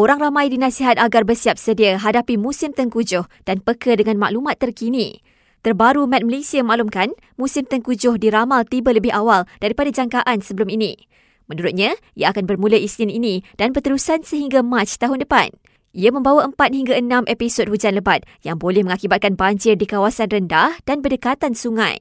Orang ramai dinasihat agar bersiap sedia hadapi musim tengkujuh dan peka dengan maklumat terkini. Terbaru Met Malaysia maklumkan musim tengkujuh diramal tiba lebih awal daripada jangkaan sebelum ini. Menurutnya, ia akan bermula Isnin ini dan berterusan sehingga Mac tahun depan. Ia membawa 4 hingga 6 episod hujan lebat yang boleh mengakibatkan banjir di kawasan rendah dan berdekatan sungai.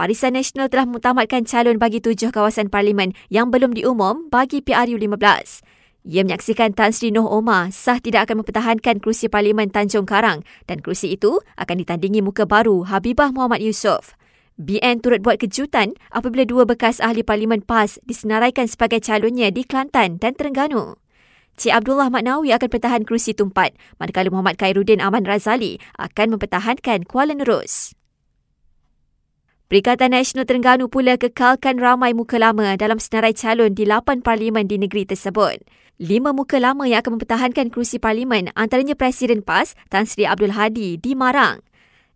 Barisan Nasional telah mentamatkan calon bagi tujuh kawasan parlimen yang belum diumum bagi PRU 15. Ia menyaksikan Tan Sri Noh Omar sah tidak akan mempertahankan kerusi Parlimen Tanjung Karang dan kerusi itu akan ditandingi muka baru Habibah Muhammad Yusof. BN turut buat kejutan apabila dua bekas ahli Parlimen PAS disenaraikan sebagai calonnya di Kelantan dan Terengganu. Cik Abdullah Maknawi akan pertahan kerusi tumpat, manakala Muhammad Khairuddin Aman Razali akan mempertahankan Kuala Nerus. Perikatan Nasional Terengganu pula kekalkan ramai muka lama dalam senarai calon di lapan parlimen di negeri tersebut. Lima muka lama yang akan mempertahankan kerusi parlimen antaranya Presiden PAS Tan Sri Abdul Hadi di Marang.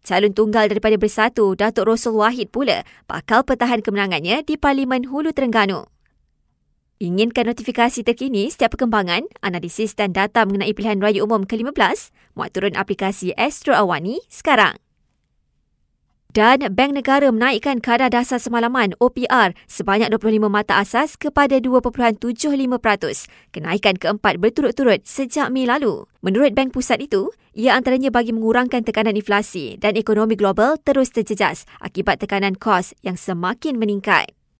Calon tunggal daripada Bersatu, Datuk Rosul Wahid pula bakal pertahan kemenangannya di Parlimen Hulu Terengganu. Inginkan notifikasi terkini setiap perkembangan, analisis dan data mengenai pilihan raya umum ke-15, muat turun aplikasi Astro Awani sekarang. Dan Bank Negara menaikkan kadar dasar semalaman OPR sebanyak 25 mata asas kepada 2.75%, kenaikan keempat berturut-turut sejak Mei lalu. Menurut Bank Pusat itu, ia antaranya bagi mengurangkan tekanan inflasi dan ekonomi global terus terjejas akibat tekanan kos yang semakin meningkat.